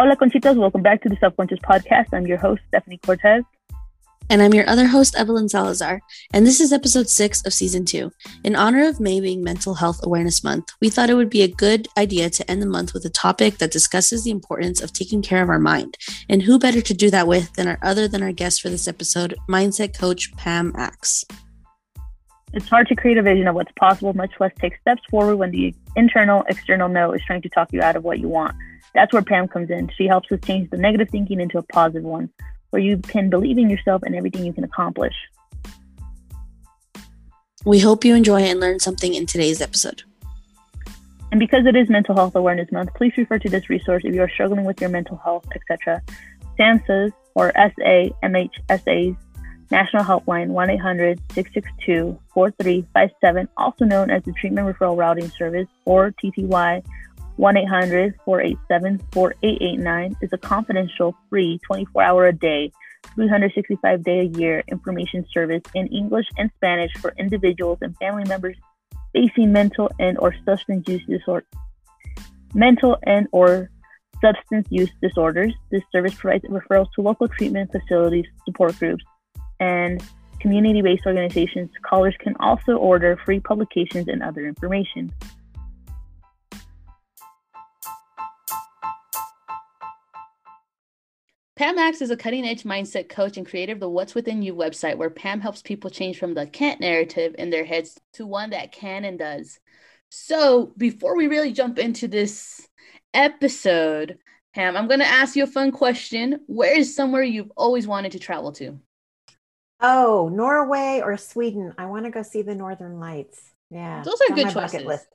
Hola, Conchitas. Welcome back to the Self-Conscious Podcast. I'm your host, Stephanie Cortez. And I'm your other host, Evelyn Salazar. And this is episode six of season two. In honor of May being Mental Health Awareness Month, we thought it would be a good idea to end the month with a topic that discusses the importance of taking care of our mind. And who better to do that with than our other than our guest for this episode, mindset coach Pam Axe. It's hard to create a vision of what's possible, much less take steps forward when the internal, external no is trying to talk you out of what you want. That's where Pam comes in. She helps us change the negative thinking into a positive one, where you can believe in yourself and everything you can accomplish. We hope you enjoy and learn something in today's episode. And because it is Mental Health Awareness Month, please refer to this resource if you are struggling with your mental health, etc. SAMHSA's or SAMHSA's National Helpline 1 800 662 4357, also known as the Treatment Referral Routing Service or TTY 1 800 487 4889 is a confidential, free, 24 hour a day, 365 day a year information service in English and Spanish for individuals and family members facing mental and or substance use disorder mental and or substance use disorders. This service provides referrals to local treatment facilities, support groups, and community-based organizations. Callers can also order free publications and other information. Pam Axe is a cutting edge mindset coach and creator of the What's Within You website, where Pam helps people change from the can't narrative in their heads to one that can and does. So, before we really jump into this episode, Pam, I'm going to ask you a fun question. Where is somewhere you've always wanted to travel to? Oh, Norway or Sweden. I want to go see the Northern Lights. Yeah. Those are good choices. list.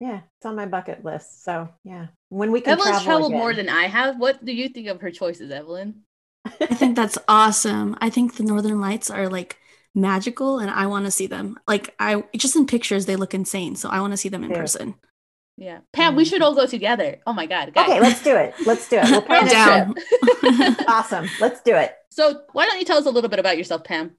Yeah, it's on my bucket list. So yeah, when we can Evelyn's travel traveled again. more than I have. What do you think of her choices, Evelyn? I think that's awesome. I think the Northern Lights are like magical and I want to see them. Like I just in pictures they look insane, so I want to see them in Yeah. person. Yeah, Pam, we should all go together. Oh my God, guys. okay, let's do it. Let's do it. We'll plan I'm down. trip. Awesome. Let's do it. So, why don't you tell us a little bit about yourself, Pam?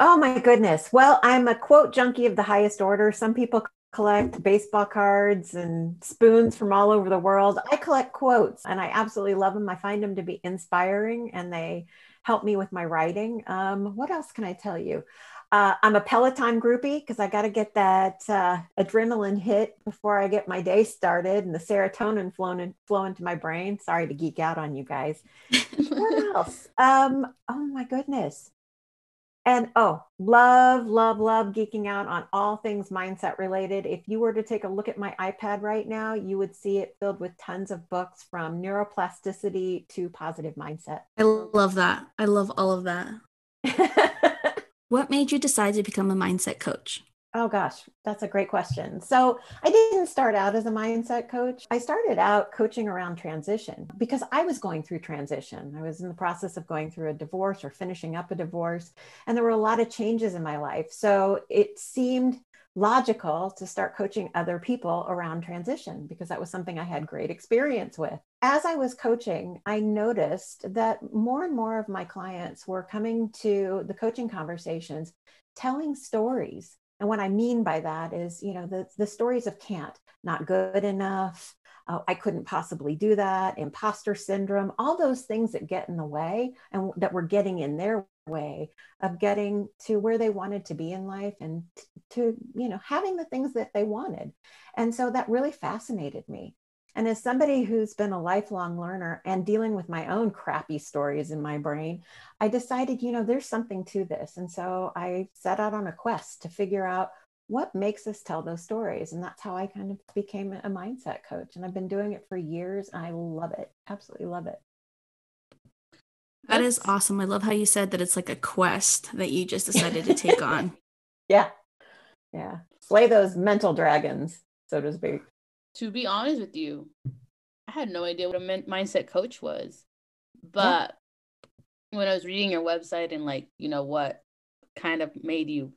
Oh my goodness. Well, I'm a quote junkie of the highest order. Some people collect baseball cards and spoons from all over the world. I collect quotes and I absolutely love them. I find them to be inspiring and they help me with my writing. Um, what else can I tell you? Uh, I'm a Peloton groupie because I got to get that uh, adrenaline hit before I get my day started and the serotonin flowing in, flow into my brain. Sorry to geek out on you guys. what else? Um, oh my goodness. And oh, love, love, love geeking out on all things mindset related. If you were to take a look at my iPad right now, you would see it filled with tons of books from neuroplasticity to positive mindset. I love that. I love all of that. What made you decide to become a mindset coach? Oh gosh, that's a great question. So, I didn't start out as a mindset coach. I started out coaching around transition because I was going through transition. I was in the process of going through a divorce or finishing up a divorce, and there were a lot of changes in my life. So, it seemed logical to start coaching other people around transition because that was something I had great experience with. As I was coaching, I noticed that more and more of my clients were coming to the coaching conversations telling stories and what I mean by that is, you know, the, the stories of can't, not good enough, oh, I couldn't possibly do that, imposter syndrome, all those things that get in the way and that were getting in their way of getting to where they wanted to be in life and t- to, you know, having the things that they wanted. And so that really fascinated me. And as somebody who's been a lifelong learner and dealing with my own crappy stories in my brain, I decided, you know, there's something to this. And so I set out on a quest to figure out what makes us tell those stories. And that's how I kind of became a mindset coach. And I've been doing it for years. And I love it. Absolutely love it. That is awesome. I love how you said that it's like a quest that you just decided to take on. Yeah. Yeah. Slay those mental dragons, so to speak. To be honest with you, I had no idea what a min- mindset coach was. But when I was reading your website and like, you know, what kind of made you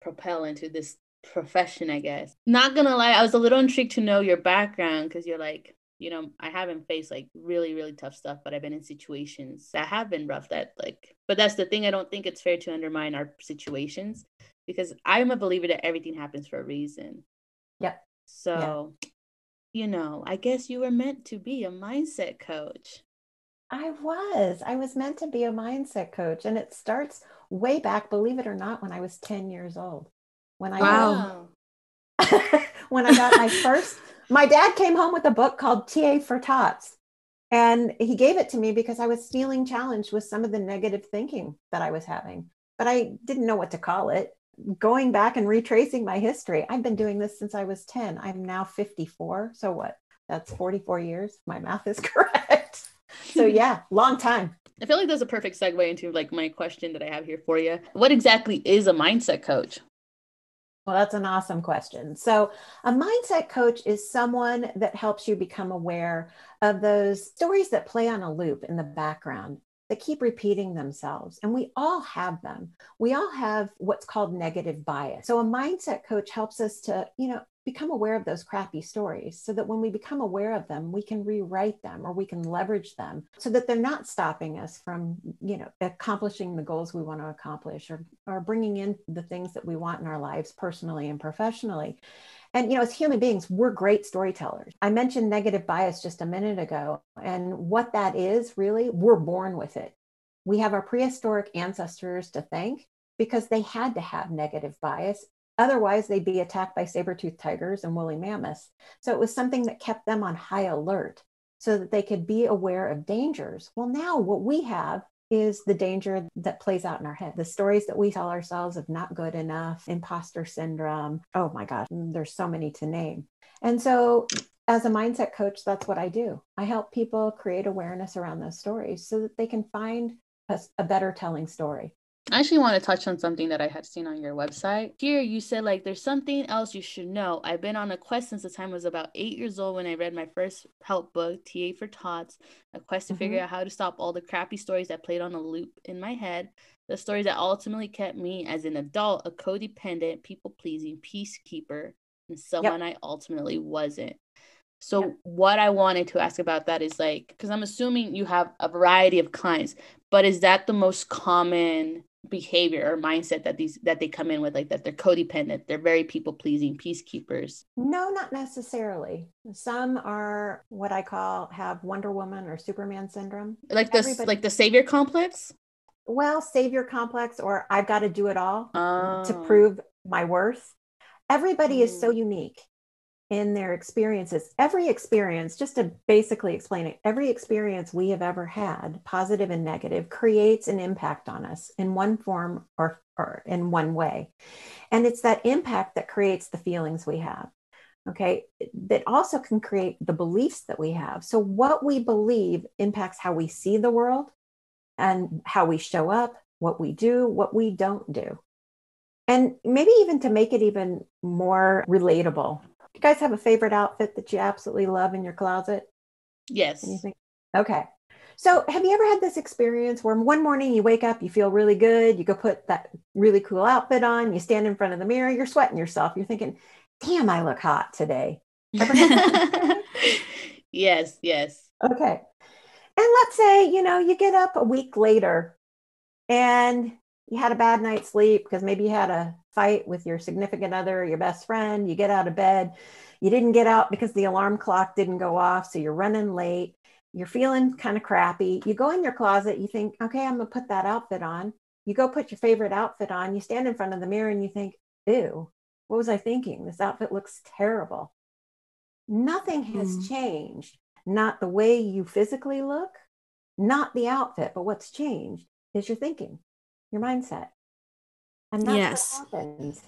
propel into this profession, I guess. Not gonna lie, I was a little intrigued to know your background because you're like, you know, I haven't faced like really, really tough stuff, but I've been in situations that have been rough that like but that's the thing. I don't think it's fair to undermine our situations because I'm a believer that everything happens for a reason. Yep. So, you know, I guess you were meant to be a mindset coach. I was. I was meant to be a mindset coach. And it starts way back, believe it or not, when I was 10 years old. When I Wow. when I got my first, my dad came home with a book called TA for Tots. And he gave it to me because I was feeling challenged with some of the negative thinking that I was having, but I didn't know what to call it. Going back and retracing my history, I've been doing this since I was 10. I'm now 54. So what? That's 44 years. My math is correct. So yeah, long time. I feel like that's a perfect segue into like my question that I have here for you. What exactly is a mindset coach? Well, that's an awesome question. So, a mindset coach is someone that helps you become aware of those stories that play on a loop in the background that keep repeating themselves. And we all have them. We all have what's called negative bias. So, a mindset coach helps us to, you know, become aware of those crappy stories so that when we become aware of them we can rewrite them or we can leverage them so that they're not stopping us from you know accomplishing the goals we want to accomplish or or bringing in the things that we want in our lives personally and professionally. And you know as human beings we're great storytellers. I mentioned negative bias just a minute ago and what that is really we're born with it. We have our prehistoric ancestors to thank because they had to have negative bias Otherwise, they'd be attacked by saber-toothed tigers and woolly mammoths. So it was something that kept them on high alert so that they could be aware of dangers. Well, now what we have is the danger that plays out in our head. The stories that we tell ourselves of not good enough, imposter syndrome. Oh my gosh, mm, there's so many to name. And so, as a mindset coach, that's what I do. I help people create awareness around those stories so that they can find a, a better telling story. I actually want to touch on something that I had seen on your website. Here you said like there's something else you should know. I've been on a quest since the time I was about eight years old when I read my first help book, TA for Tots, a quest to Mm-hmm. figure out how to stop all the crappy stories that played on a loop in my head. The stories that ultimately kept me as an adult, a codependent, people pleasing peacekeeper, and someone I ultimately wasn't. So Yep. what I wanted to ask about that is like because I'm assuming you have a variety of clients, but is that the most common behavior or mindset that these that they come in with like that they're codependent, they're very people pleasing peacekeepers. No, not necessarily. Some are what I call have Wonder Woman or Superman syndrome. Like the Everybody- like the savior complex? Well, savior complex or I've got to do it all to Oh. prove my worth. Everybody is so Mm. unique in their experiences. Every experience, just to basically explain it, every experience we have ever had, positive and negative, creates an impact on us in one form or, or in one way. And it's that impact that creates the feelings we have. Okay. That also can create the beliefs that we have. So, what we believe impacts how we see the world and how we show up, what we do, what we don't do. And maybe even to make it even more relatable. You guys have a favorite outfit that you absolutely love in your closet? Yes. Anything? Okay. So, have you ever had this experience where one morning you wake up, you feel really good, you go put that really cool outfit on, you stand in front of the mirror, you're sweating yourself, you're thinking, damn, I look hot today. Ever had that yes, yes. Okay. And let's say, you know, you get up a week later and you had a bad night's sleep because maybe you had a fight with your significant other, your best friend. You get out of bed. You didn't get out because the alarm clock didn't go off. So you're running late. You're feeling kind of crappy. You go in your closet. You think, okay, I'm going to put that outfit on. You go put your favorite outfit on. You stand in front of the mirror and you think, ew, what was I thinking? This outfit looks terrible. Nothing has Mhm. changed. Not the way you physically look, not the outfit, but what's changed is your thinking, your mindset. And that's Yes. what happens.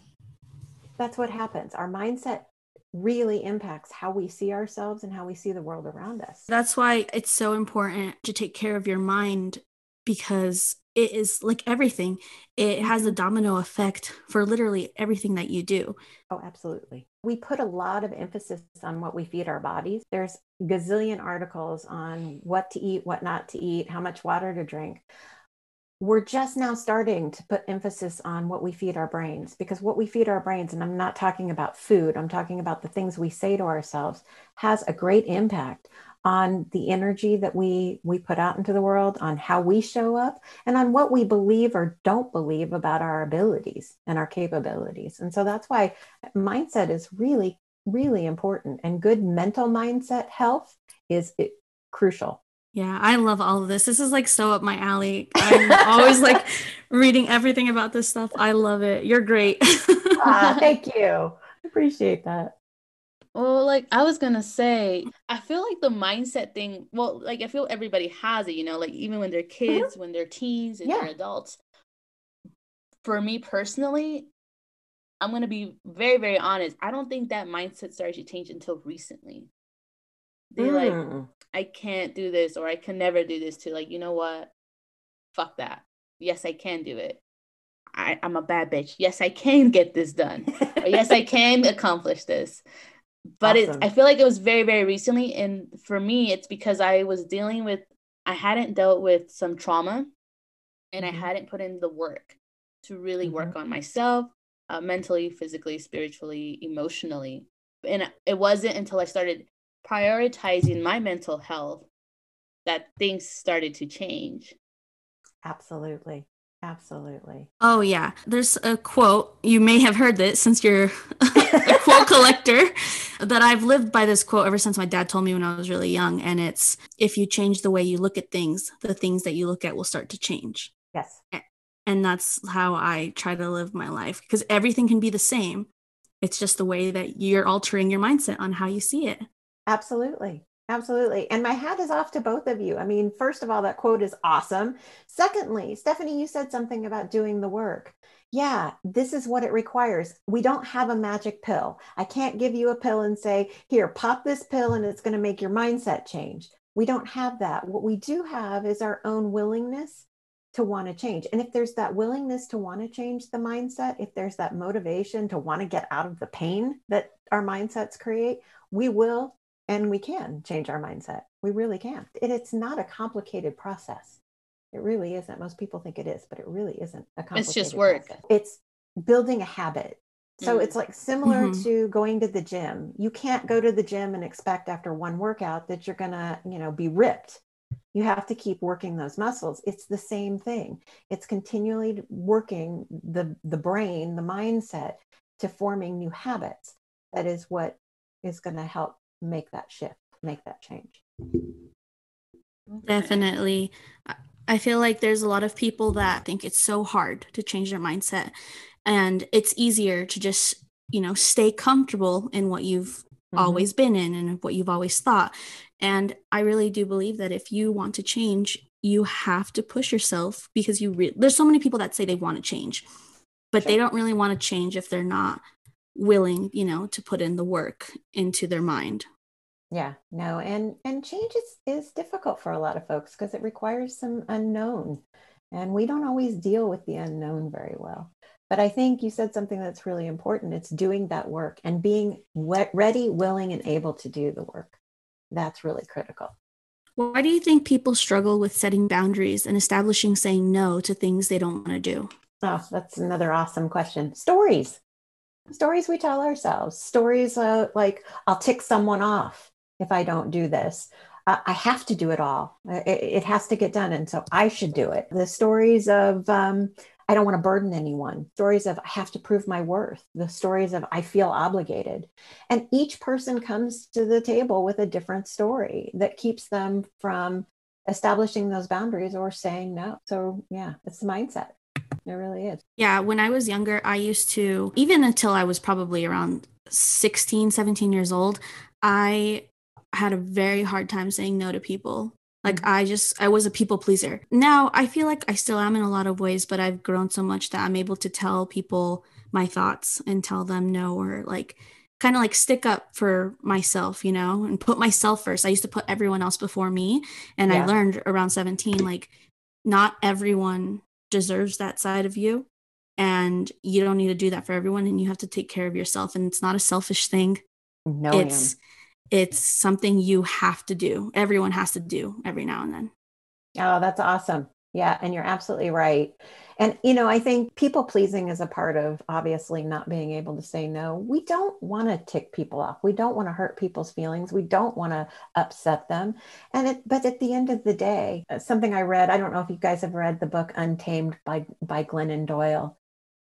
That's what happens. Our mindset really impacts how we see ourselves and how we see the world around us. That's why it's so important to take care of your mind because it is like everything. It has a domino effect for literally everything that you do. Oh, absolutely. We put a lot of emphasis on what we feed our bodies. There's gazillion articles on what to eat, what not to eat, how much water to drink. We're just now starting to put emphasis on what we feed our brains because what we feed our brains, and I'm not talking about food, I'm talking about the things we say to ourselves, has a great impact on the energy that we we put out into the world, on how we show up, and on what we believe or don't believe about our abilities and our capabilities. And so that's why mindset is really, really important. And good mental mindset health is it, crucial. Yeah, I love all of this. This is like so up my alley. I'm always like reading everything about this stuff. I love it. You're great. ah, thank you. I appreciate that. Well, like I was gonna say, I feel like the mindset thing, well, like I feel everybody has it, you know, like even when they're mm-hmm. kids, mm-hmm. when they're teens, and yeah. they're adults. For me personally, I'm gonna be very, very honest. I don't think that mindset started to change until recently. They mm. like, I can't do this or I can never do this to like, you know what? Fuck that. Yes, I can do it. I, I'm a bad bitch. Yes, I can get this done. yes, I can accomplish this. But awesome. it I feel like it was very, very recently. And for me, it's because I was dealing with I hadn't dealt with some trauma and mm-hmm. I hadn't put in the work to really mm-hmm. work on myself, uh, mentally, physically, spiritually, emotionally. And it wasn't until I started prioritizing my mental health that things started to change. Absolutely. Absolutely. Oh, yeah. There's a quote. You may have heard this since you're a quote collector, that I've lived by this quote ever since my dad told me when I was really young. And it's if you change the way you look at things, the things that you look at will start to change. Yes. And that's how I try to live my life because everything can be the same. It's just the way that you're altering your mindset on how you see it. Absolutely. Absolutely. And my hat is off to both of you. I mean, first of all, that quote is awesome. Secondly, Stephanie, you said something about doing the work. Yeah, this is what it requires. We don't have a magic pill. I can't give you a pill and say, here, pop this pill and it's going to make your mindset change. We don't have that. What we do have is our own willingness to want to change. And if there's that willingness to want to change the mindset, if there's that motivation to want to get out of the pain that our mindsets create, we will and we can change our mindset. We really can. And it's not a complicated process. It really isn't. Most people think it is, but it really isn't a complicated It's just work. Process. It's building a habit. So mm. it's like similar mm-hmm. to going to the gym. You can't go to the gym and expect after one workout that you're going to, you know, be ripped. You have to keep working those muscles. It's the same thing. It's continually working the the brain, the mindset to forming new habits. That is what is going to help make that shift, make that change. Definitely. I feel like there's a lot of people that think it's so hard to change their mindset. And it's easier to just, you know, stay comfortable in what you've mm-hmm. always been in and what you've always thought. And I really do believe that if you want to change, you have to push yourself because you re- there's so many people that say they want to change, but sure. they don't really want to change if they're not willing you know to put in the work into their mind. Yeah no and and change is is difficult for a lot of folks because it requires some unknown and we don't always deal with the unknown very well. But i think you said something that's really important it's doing that work and being ready willing and able to do the work. That's really critical. Why do you think people struggle with setting boundaries and establishing saying no to things they don't want to do? Oh that's another awesome question. Stories stories we tell ourselves stories uh, like i'll tick someone off if i don't do this. Uh, i have to do it all. It, it, has to get done and so i should do it. The stories of um, i don't want to burden anyone. Stories of i have to prove my worth. The stories of i feel obligated. And each person comes to the table with a different story that keeps them from establishing those boundaries or saying no. So yeah it's the mindset it really is. Yeah. When I was younger, I used to, even until I was probably around 16, 17 years old, I had a very hard time saying no to people. Like mm-hmm. I just I was a people pleaser. Now I feel like I still am in a lot of ways, but I've grown so much that I'm able to tell people my thoughts and tell them no or like kind of like stick up for myself, you know, and put myself first. I used to put everyone else before me and yeah. I learned around 17 like not everyone deserves that side of you. And you don't need to do that for everyone and you have to take care of yourself and it's not a selfish thing. No it's it's something you have to do. Everyone has to do every now and then. Oh that's awesome yeah and you're absolutely right and, you know, I think people pleasing is a part of obviously not being able to say no. We don't want to tick people off. We don't want to hurt people's feelings. We don't want to upset them. And it, but at the end of the day, uh, something I read, I don't know if you guys have read the book Untamed by, by Glennon Doyle.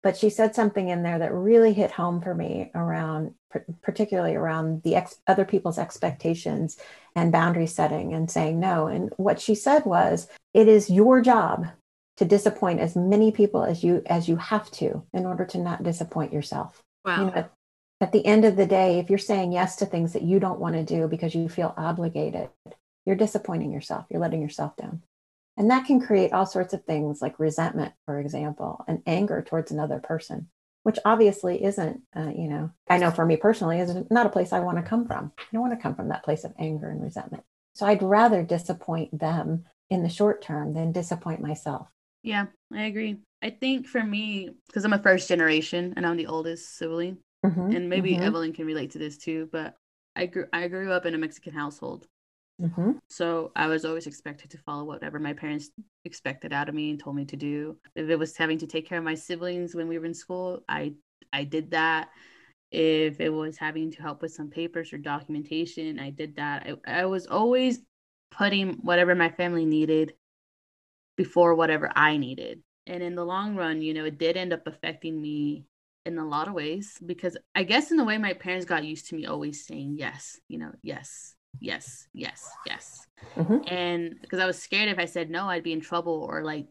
But she said something in there that really hit home for me around particularly around the ex- other people's expectations and boundary setting and saying no. And what she said was it is your job to disappoint as many people as you as you have to in order to not disappoint yourself. Wow. you know, at, at the end of the day if you're saying yes to things that you don't want to do because you feel obligated you're disappointing yourself. You're letting yourself down and that can create all sorts of things like resentment, for example, and anger towards another person, which obviously isn't, uh, you know, I know for me personally, is not a place I want to come from. I don't want to come from that place of anger and resentment. So I'd rather disappoint them in the short term than disappoint myself. Yeah, I agree. I think for me, because I'm a first generation and I'm the oldest sibling, mm-hmm, and maybe mm-hmm. Evelyn can relate to this too, but I grew I grew up in a Mexican household. Mm-hmm. So I was always expected to follow whatever my parents expected out of me and told me to do. If it was having to take care of my siblings when we were in school, I I did that. If it was having to help with some papers or documentation, I did that. I, I was always putting whatever my family needed before whatever I needed. And in the long run, you know, it did end up affecting me in a lot of ways because I guess in the way my parents got used to me always saying yes, you know, yes, yes, yes, yes. Mm-hmm. And because I was scared if I said no, I'd be in trouble or like,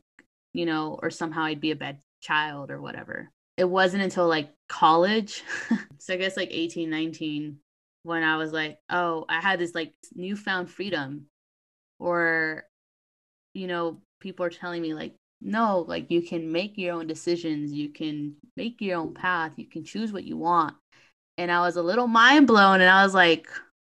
you know, or somehow I'd be a bad child or whatever. It wasn't until like college, so I guess like 18, 19, when I was like, oh, I had this like newfound freedom. Or, you know, people are telling me like, no, like you can make your own decisions, you can make your own path, you can choose what you want. And I was a little mind blown and I was like,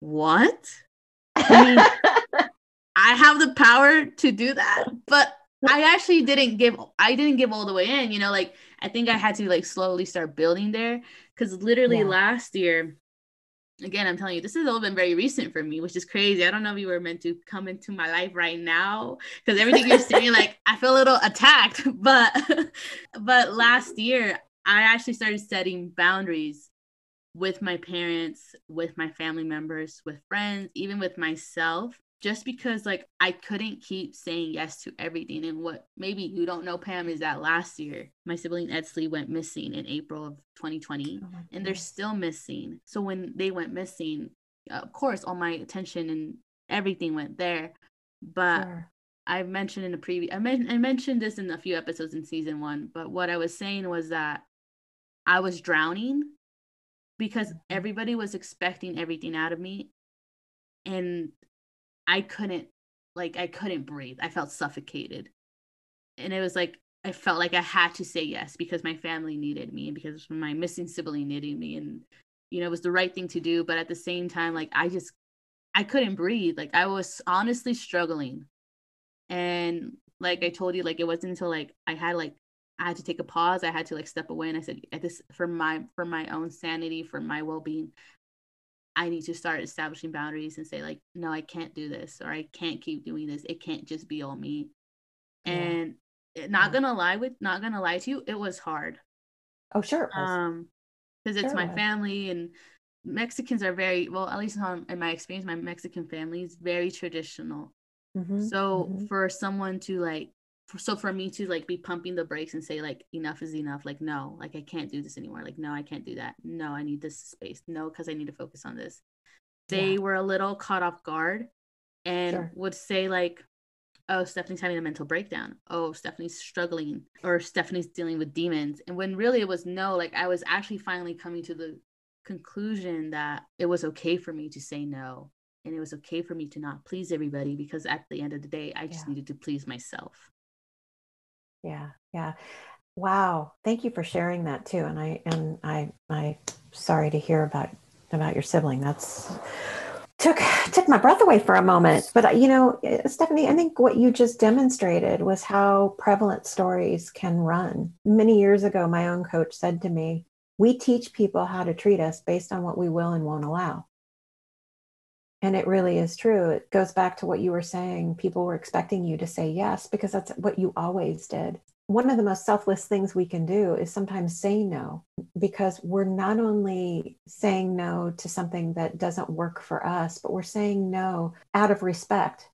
what? I mean, I have the power to do that, but I actually didn't give I didn't give all the way in, you know, like I think I had to like slowly start building there cuz literally yeah. last year again, I'm telling you this has all been very recent for me, which is crazy. I don't know if you were meant to come into my life right now cuz everything you're saying like I feel a little attacked, but but last year I actually started setting boundaries with my parents, with my family members, with friends, even with myself, just because like I couldn't keep saying yes to everything. And what maybe you don't know, Pam, is that last year my sibling Edsley went missing in April of 2020, oh and they're still missing. So when they went missing, of course, all my attention and everything went there. But sure. I mentioned in the previous, I, men- I mentioned this in a few episodes in season one, but what I was saying was that I was drowning because everybody was expecting everything out of me and I couldn't like I couldn't breathe. I felt suffocated. And it was like I felt like I had to say yes because my family needed me and because my missing sibling needed me and you know it was the right thing to do but at the same time like I just I couldn't breathe. Like I was honestly struggling. And like I told you like it wasn't until like I had like I had to take a pause. I had to like step away and I said, at this for my for my own sanity, for my well-being, I need to start establishing boundaries and say, like, no, I can't do this or I can't keep doing this. It can't just be all me. Yeah. And not gonna lie with not gonna lie to you, it was hard. Oh, sure. Um, because it's sure my family and Mexicans are very well, at least in my experience, my Mexican family is very traditional. Mm-hmm. So mm-hmm. for someone to like so for me to like be pumping the brakes and say like enough is enough like no like i can't do this anymore like no i can't do that no i need this space no because i need to focus on this they yeah. were a little caught off guard and sure. would say like oh stephanie's having a mental breakdown oh stephanie's struggling or stephanie's dealing with demons and when really it was no like i was actually finally coming to the conclusion that it was okay for me to say no and it was okay for me to not please everybody because at the end of the day i just yeah. needed to please myself yeah yeah. Wow thank you for sharing that too and i and i i sorry to hear about about your sibling. That's took took my breath away for a moment but you know eh, stephanie i think what you just demonstrated was how prevalent stories can run. Many years ago my own coach said to me we teach people how to treat us based on what we will and won't allow and it really is true. It goes back to what you were saying. People were expecting you to say yes because that's what you always did. One of the most selfless things we can do is sometimes say no because we're not only saying no to something that doesn't work for us, but we're saying no out of respect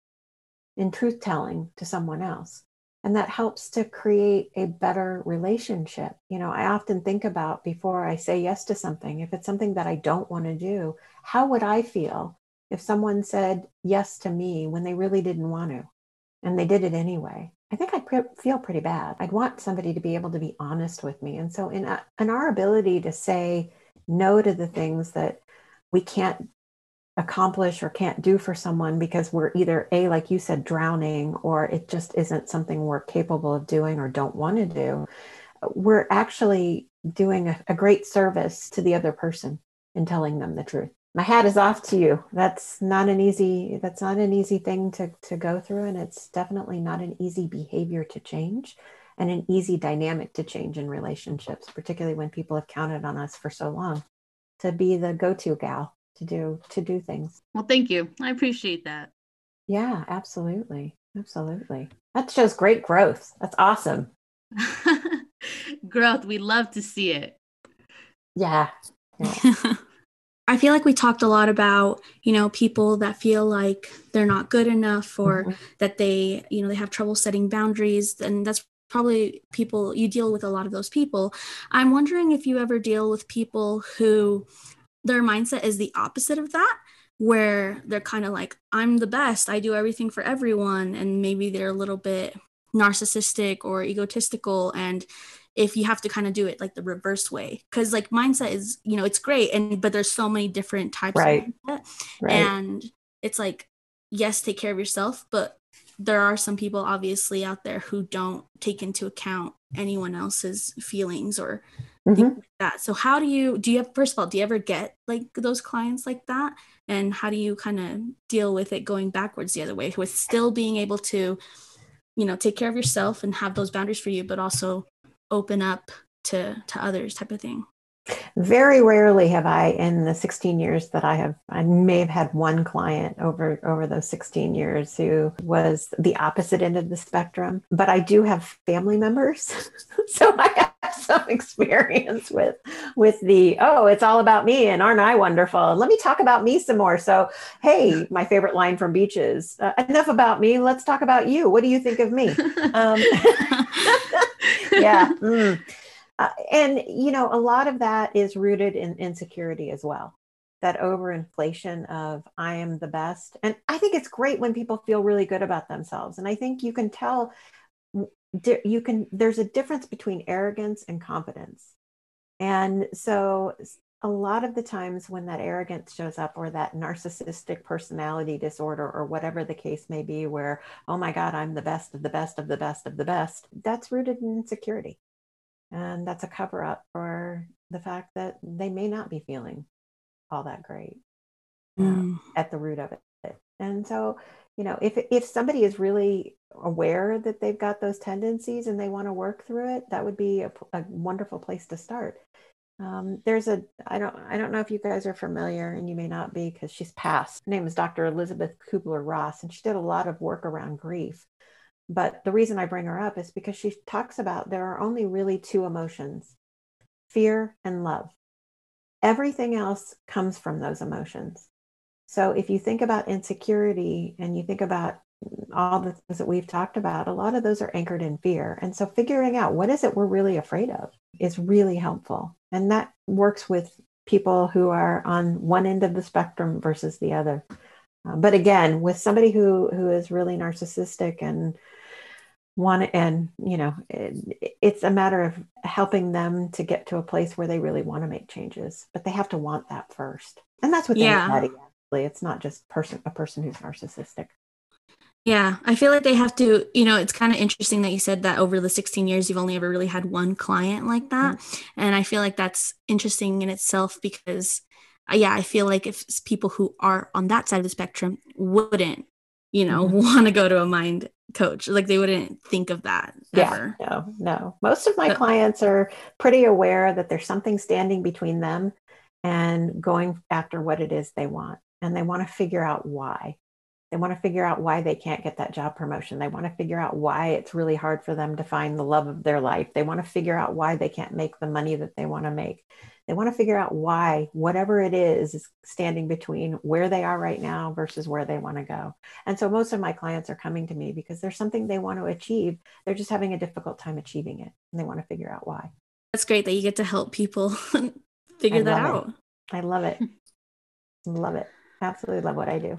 in truth telling to someone else. and that helps to create a better relationship. You know, I often think about before I say yes to something, if it's something that I don't want to do, how would I feel if someone said yes to me when they really didn't want to and they did it anyway? I think I'd pre- feel pretty bad. I'd want somebody to be able to be honest with me. And so, in, a, in our ability to say no to the things that we can't accomplish or can't do for someone because we're either a like you said drowning or it just isn't something we're capable of doing or don't want to do we're actually doing a, a great service to the other person in telling them the truth my hat is off to you that's not an easy that's not an easy thing to to go through and it's definitely not an easy behavior to change and an easy dynamic to change in relationships particularly when people have counted on us for so long to be the go-to gal to do to do things. Well, thank you. I appreciate that. Yeah, absolutely. Absolutely. That shows great growth. That's awesome. growth. We love to see it. Yeah. yeah. I feel like we talked a lot about, you know, people that feel like they're not good enough or mm-hmm. that they, you know, they have trouble setting boundaries. And that's probably people you deal with a lot of those people. I'm wondering if you ever deal with people who their mindset is the opposite of that where they're kind of like i'm the best i do everything for everyone and maybe they're a little bit narcissistic or egotistical and if you have to kind of do it like the reverse way because like mindset is you know it's great and but there's so many different types right. of mindset right. and it's like yes take care of yourself but there are some people obviously out there who don't take into account anyone else's feelings or mm-hmm. like that. So how do you do you have first of all, do you ever get like those clients like that? And how do you kind of deal with it going backwards the other way with still being able to, you know, take care of yourself and have those boundaries for you, but also open up to to others type of thing? Very rarely have I, in the 16 years that I have, I may have had one client over over those 16 years who was the opposite end of the spectrum. But I do have family members, so I have some experience with with the oh, it's all about me, and aren't I wonderful? Let me talk about me some more. So, hey, my favorite line from Beaches: uh, "Enough about me. Let's talk about you. What do you think of me?" Um, yeah. Mm. Uh, and you know a lot of that is rooted in insecurity as well that overinflation of i am the best and i think it's great when people feel really good about themselves and i think you can tell you can there's a difference between arrogance and confidence and so a lot of the times when that arrogance shows up or that narcissistic personality disorder or whatever the case may be where oh my god i'm the best of the best of the best of the best that's rooted in insecurity and that's a cover up for the fact that they may not be feeling all that great um, mm. at the root of it. And so, you know, if if somebody is really aware that they've got those tendencies and they want to work through it, that would be a, a wonderful place to start. Um, there's a I don't I don't know if you guys are familiar, and you may not be because she's passed. Her name is Dr. Elizabeth Kubler Ross, and she did a lot of work around grief. But the reason I bring her up is because she talks about there are only really two emotions fear and love. Everything else comes from those emotions. So if you think about insecurity and you think about all the things that we've talked about, a lot of those are anchored in fear. And so figuring out what is it we're really afraid of is really helpful. And that works with people who are on one end of the spectrum versus the other. Uh, but again, with somebody who who is really narcissistic and want to, and you know it, it's a matter of helping them to get to a place where they really want to make changes but they have to want that first and that's what yeah. anybody actually it's not just person a person who's narcissistic yeah i feel like they have to you know it's kind of interesting that you said that over the 16 years you've only ever really had one client like that mm-hmm. and i feel like that's interesting in itself because uh, yeah i feel like if people who are on that side of the spectrum wouldn't you know mm-hmm. want to go to a mind coach like they wouldn't think of that ever. yeah no no most of my but, clients are pretty aware that there's something standing between them and going after what it is they want and they want to figure out why they want to figure out why they can't get that job promotion they want to figure out why it's really hard for them to find the love of their life they want to figure out why they can't make the money that they want to make They want to figure out why whatever it is is standing between where they are right now versus where they want to go. And so most of my clients are coming to me because there's something they want to achieve. They're just having a difficult time achieving it and they want to figure out why. That's great that you get to help people figure that out. It. I love it. love it. Absolutely love what I do.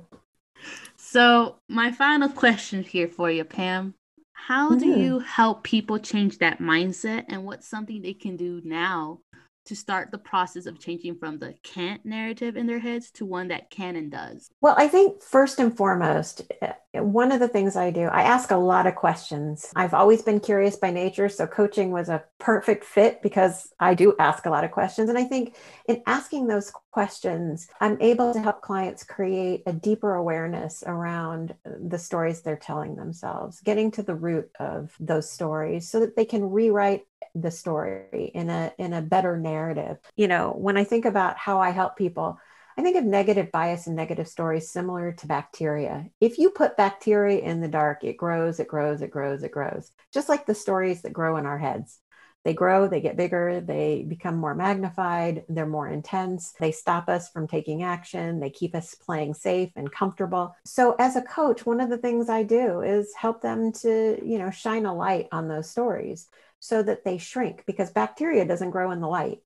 So, my final question here for you, Pam. How do mm-hmm. you help people change that mindset and what's something they can do now to start the process of changing from the can't narrative in their heads to one that can and does? Well, I think first and foremost, eh, one of the things I do, I ask a lot of questions. I've always been curious by nature, so coaching was a perfect fit because I do ask a lot of questions. And I think in asking those questions, I'm able to help clients create a deeper awareness around the stories they're telling themselves, getting to the root of those stories so that they can rewrite the story in a in a better narrative. You know, when I think about how I help people, I think of negative bias and negative stories similar to bacteria. If you put bacteria in the dark, it grows, it grows, it grows, it grows. Just like the stories that grow in our heads. They grow, they get bigger, they become more magnified, they're more intense, they stop us from taking action, they keep us playing safe and comfortable. So as a coach, one of the things I do is help them to, you know, shine a light on those stories so that they shrink because bacteria doesn't grow in the light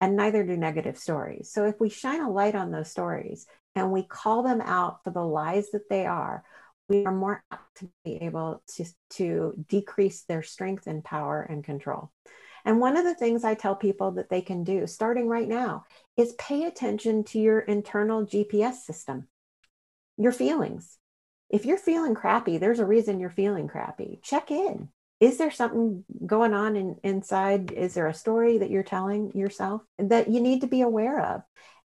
and neither do negative stories. So if we shine a light on those stories and we call them out for the lies that they are, we are more apt to be able to, to decrease their strength and power and control. And one of the things I tell people that they can do starting right now is pay attention to your internal GPS system, your feelings. If you're feeling crappy, there's a reason you're feeling crappy. Check in is there something going on in, inside is there a story that you're telling yourself that you need to be aware of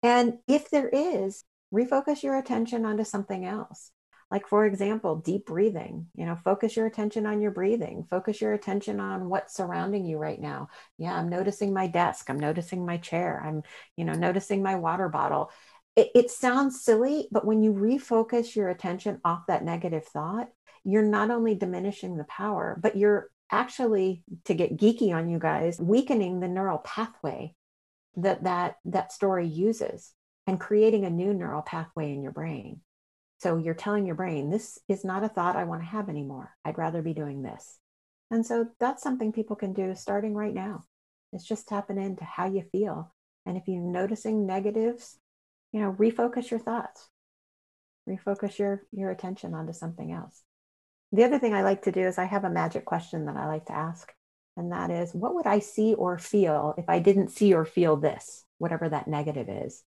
and if there is refocus your attention onto something else like for example deep breathing you know focus your attention on your breathing. Focus your attention on what's surrounding you right now. Yeah i'm noticing my desk. I'm noticing my chair. I'm you know noticing my water bottle. It, it sounds silly but when you refocus your attention off that negative thought you're not only diminishing the power, but you're actually, to get geeky on you guys, weakening the neural pathway that that, that story uses and creating a new neural pathway in your brain. So you're telling your brain, this is not a thought I want to have anymore. I'd rather be doing this. And so that's something people can do starting right now. It's just tapping into how you feel. And if you're noticing negatives, you know, refocus your thoughts, refocus your, your attention onto something else. The other thing I like to do is I have a magic question that I like to ask. And that is, what would I see or feel if I didn't see or feel this, whatever that negative is?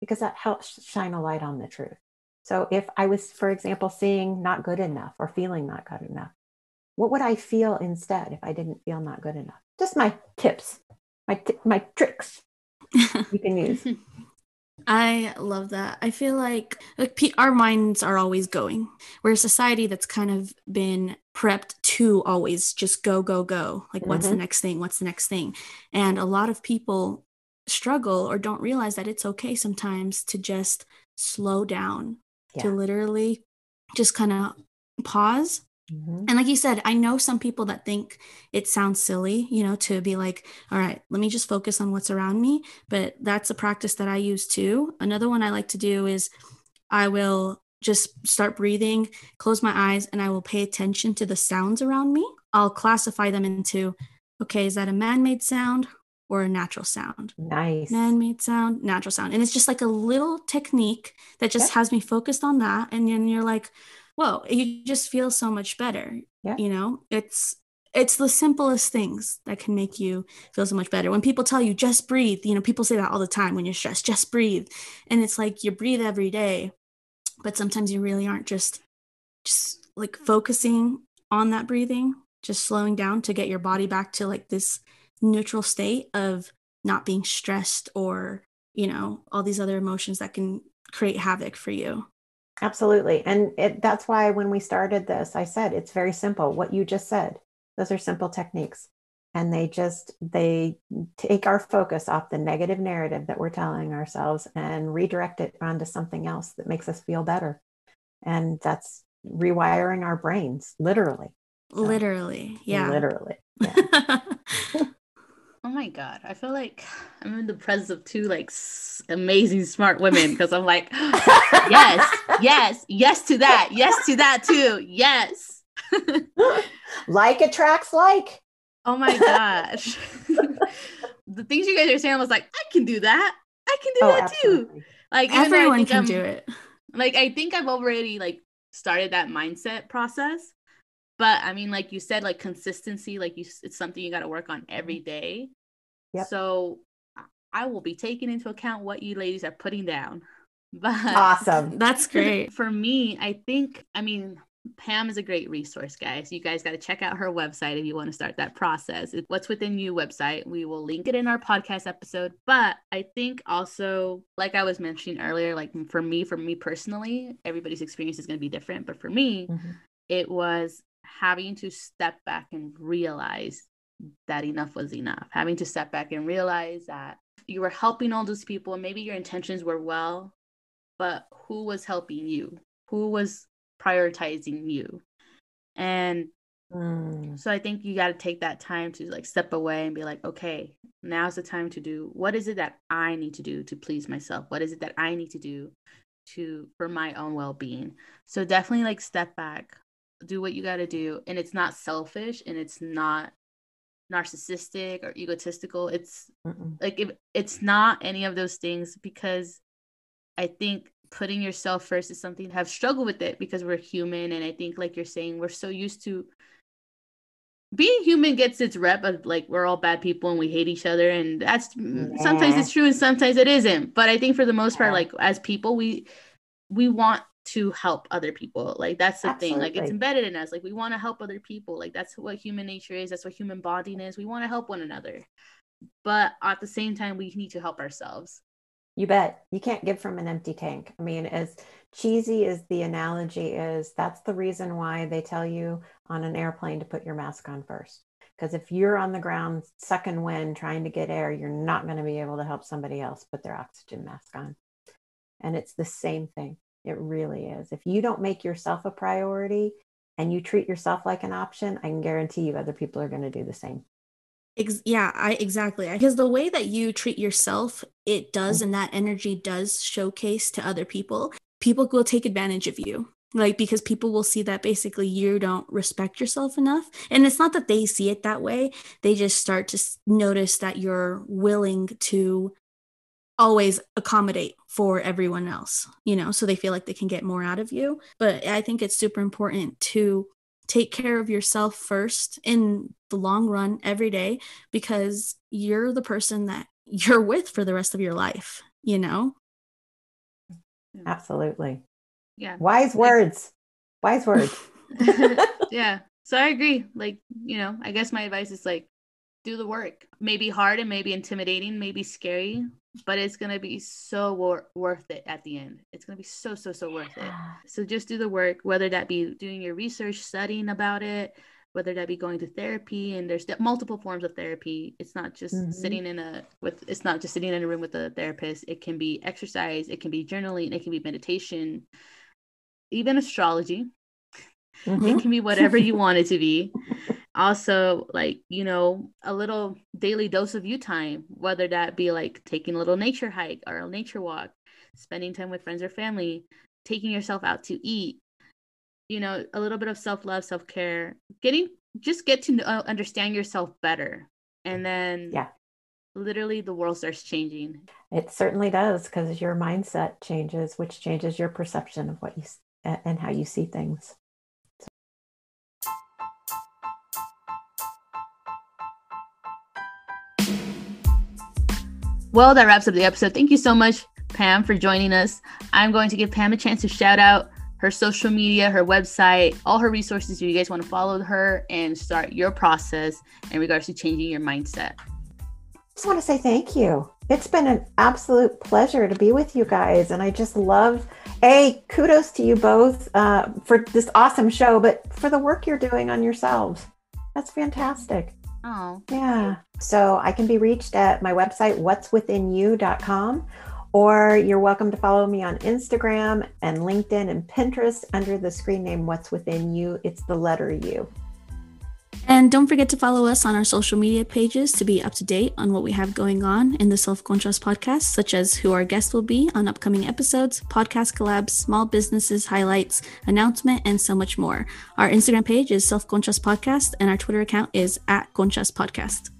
Because that helps shine a light on the truth. So if I was, for example, seeing not good enough or feeling not good enough, what would I feel instead if I didn't feel not good enough? Just my tips, my, t- my tricks you can use. I love that. I feel like like our minds are always going. We're a society that's kind of been prepped to always just go go go. Like mm-hmm. what's the mm-hmm. next thing? What's the next thing? And a lot of people struggle or don't realize that it's okay sometimes to just slow down, yeah. to literally just kind of pause Mm-hmm. And like you said, I know some people that think it sounds silly, you know, to be like, all right, let me just focus on what's around me. But that's a practice that I use too. Another one I like to do is I will just start breathing, close my eyes, and I will pay attention to the sounds around me. I'll classify them into okay, is that a man made sound or a natural sound? Nice. Man made sound, natural sound. And it's just like a little technique that just has me focused on that. And then you're like, whoa, you just feel so much better. Yeah. You know, it's it's the simplest things that can make you feel so much better. When people tell you just breathe, you know, people say that all the time when you're stressed, just breathe. And it's like you breathe every day, but sometimes you really aren't just just like focusing on that breathing, just slowing down to get your body back to like this neutral state of not being stressed or, you know, all these other emotions that can create havoc for you. Absolutely. And it, that's why when we started this, I said it's very simple. What you just said, those are simple techniques. And they just they take our focus off the negative narrative that we're telling ourselves and redirect it onto something else that makes us feel better. And that's rewiring our brains, literally. So, literally. Yeah. Literally. Yeah. Oh my god, I feel like I'm in the presence of two like s- amazing smart women because I'm like, yes, yes, yes to that, yes to that too, yes. like attracts like. Oh my gosh. the things you guys are saying, I was like, I can do that. I can do Oh, that too. Like even though I Everyone can I'm- do it. like I think I've already like started that mindset process. But I mean, like you said, like consistency, like you, it's something you got to work on every mm-hmm. day. Yep. So I- I will be taking into account what you ladies are putting down. But Awesome. That's great. for me, I think, I mean, Pam is a great resource, guys. You guys got to check out her website if you want to start that process. It's What's Within You website. We will link it in our podcast episode. But I think also, like I was mentioning earlier, like for me, for me personally, everybody's experience is going to be different. But for me, Mhm. it was having to step back and realize that enough was enough. Having to step back and realize that you were helping all those people maybe your intentions were well, but who was helping you? Who was prioritizing you? And Mm. so I think you got to take that time to like step away and be like, okay, now's the time to do what is it that I need to do to please myself? What is it that I need to do to for my own well-being? So definitely like step back, do what you got to do and it's not selfish and it's not narcissistic or egotistical. It's Mm-mm. like if it's not any of those things because I think putting yourself first is something have struggled with it because we're human and I think like you're saying we're so used to being human gets its rep of like we're all bad people and we hate each other and that's mm, sometimes it's true and sometimes it isn't but I think for the most part Yeah. like as people we we want to help other people like that's the thing like it's embedded in us like we want to help other people like that's what human nature is that's what human bonding is we want to help one another but at the same time we need to help ourselves You bet. You can't give from an empty tank. I mean, as cheesy as the analogy is, that's the reason why they tell you on an airplane to put your mask on first. Because if you're on the ground sucking wind trying to get air, you're not going to be able to help somebody else put their oxygen mask on. And it's the same thing. It really is. If you don't make yourself a priority and you treat yourself like an option, I can guarantee you other people are going to do the same. Ex- yeah, I exactly because the way that you treat yourself, it does, mm. and that energy does showcase to other people. People will take advantage of you, like because people will see that basically you don't respect yourself enough, and it's not that they see it that way. They just start to notice that you're willing to always accommodate for everyone else, you know, so they feel like they can get more out of you. But I think it's super important to take care of yourself first in the long run every day because you're the person that you're with for the rest of your life, you know? Absolutely. yeah Wise words. Wise words. yeah so i agree like you know i guess my advice is like do the work maybe hard and maybe intimidating maybe scary but it's gonna be so wor- worth it at the end. It's gonna be so so so worth it. So just do the work whether that be doing your research studying about it whether that be going to therapy and there's multiple forms of therapy. It's not just Mhm. sitting in a with it's not just sitting in a room with a therapist. It can be exercise it can be journaling it can be meditation even astrology. Mhm. it can be whatever you want it to be also like you know a little daily dose of you time whether that be like taking a little nature hike or a nature walk spending time with friends or family taking yourself out to eat you know a little bit of self-love self-care getting just get to know, uh, understand yourself better and then Yeah. literally the world starts changing It certainly does because your mindset changes, which changes your perception of what you and how you see things. Well, that wraps up the episode. Thank you so much, Pam, for joining us. I'm going to give Pam a chance to shout out her social media, her website, all her resources if you guys want to follow her and start your process in regards to changing your mindset. just want to say thank you. It's been an absolute pleasure to be with you guys. And I just love, A, kudos to you both uh, for this awesome show, but for the work you're doing on yourselves. That's fantastic. Oh, Yeah. So I can be reached at my website, what'swithinyou.com, or you're welcome to follow me on Instagram and LinkedIn and Pinterest under the screen name What's Within You. It's the letter U. And don't forget to follow us on our social media pages to be up to date on what we have going on in the Self Contras podcast, such as who our guests will be on upcoming episodes, podcast collabs, small businesses highlights, announcement, and so much more. Our Instagram page is Self Contras Podcast, and our Twitter account is at Contras Podcast.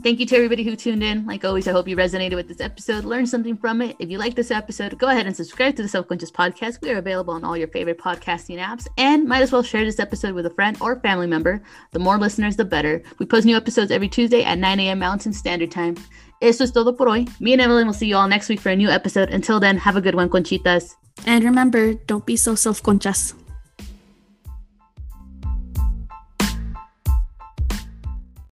Thank you to everybody who tuned in. Like always, I hope you resonated with this episode, learned something from it. If you like this episode, go ahead and subscribe to the Contras Podcast. We are available on all your favorite podcasting apps and might as well share this episode with a friend or family member. The more listeners, the better. We post new episodes every Tuesday at 9 a.m. Mountain Standard Time. Eso es todo por hoy. Me and Evelyn will see you all next week for a new episode. Until then, have a good one, Conchitas. And remember, don't be so self conscious.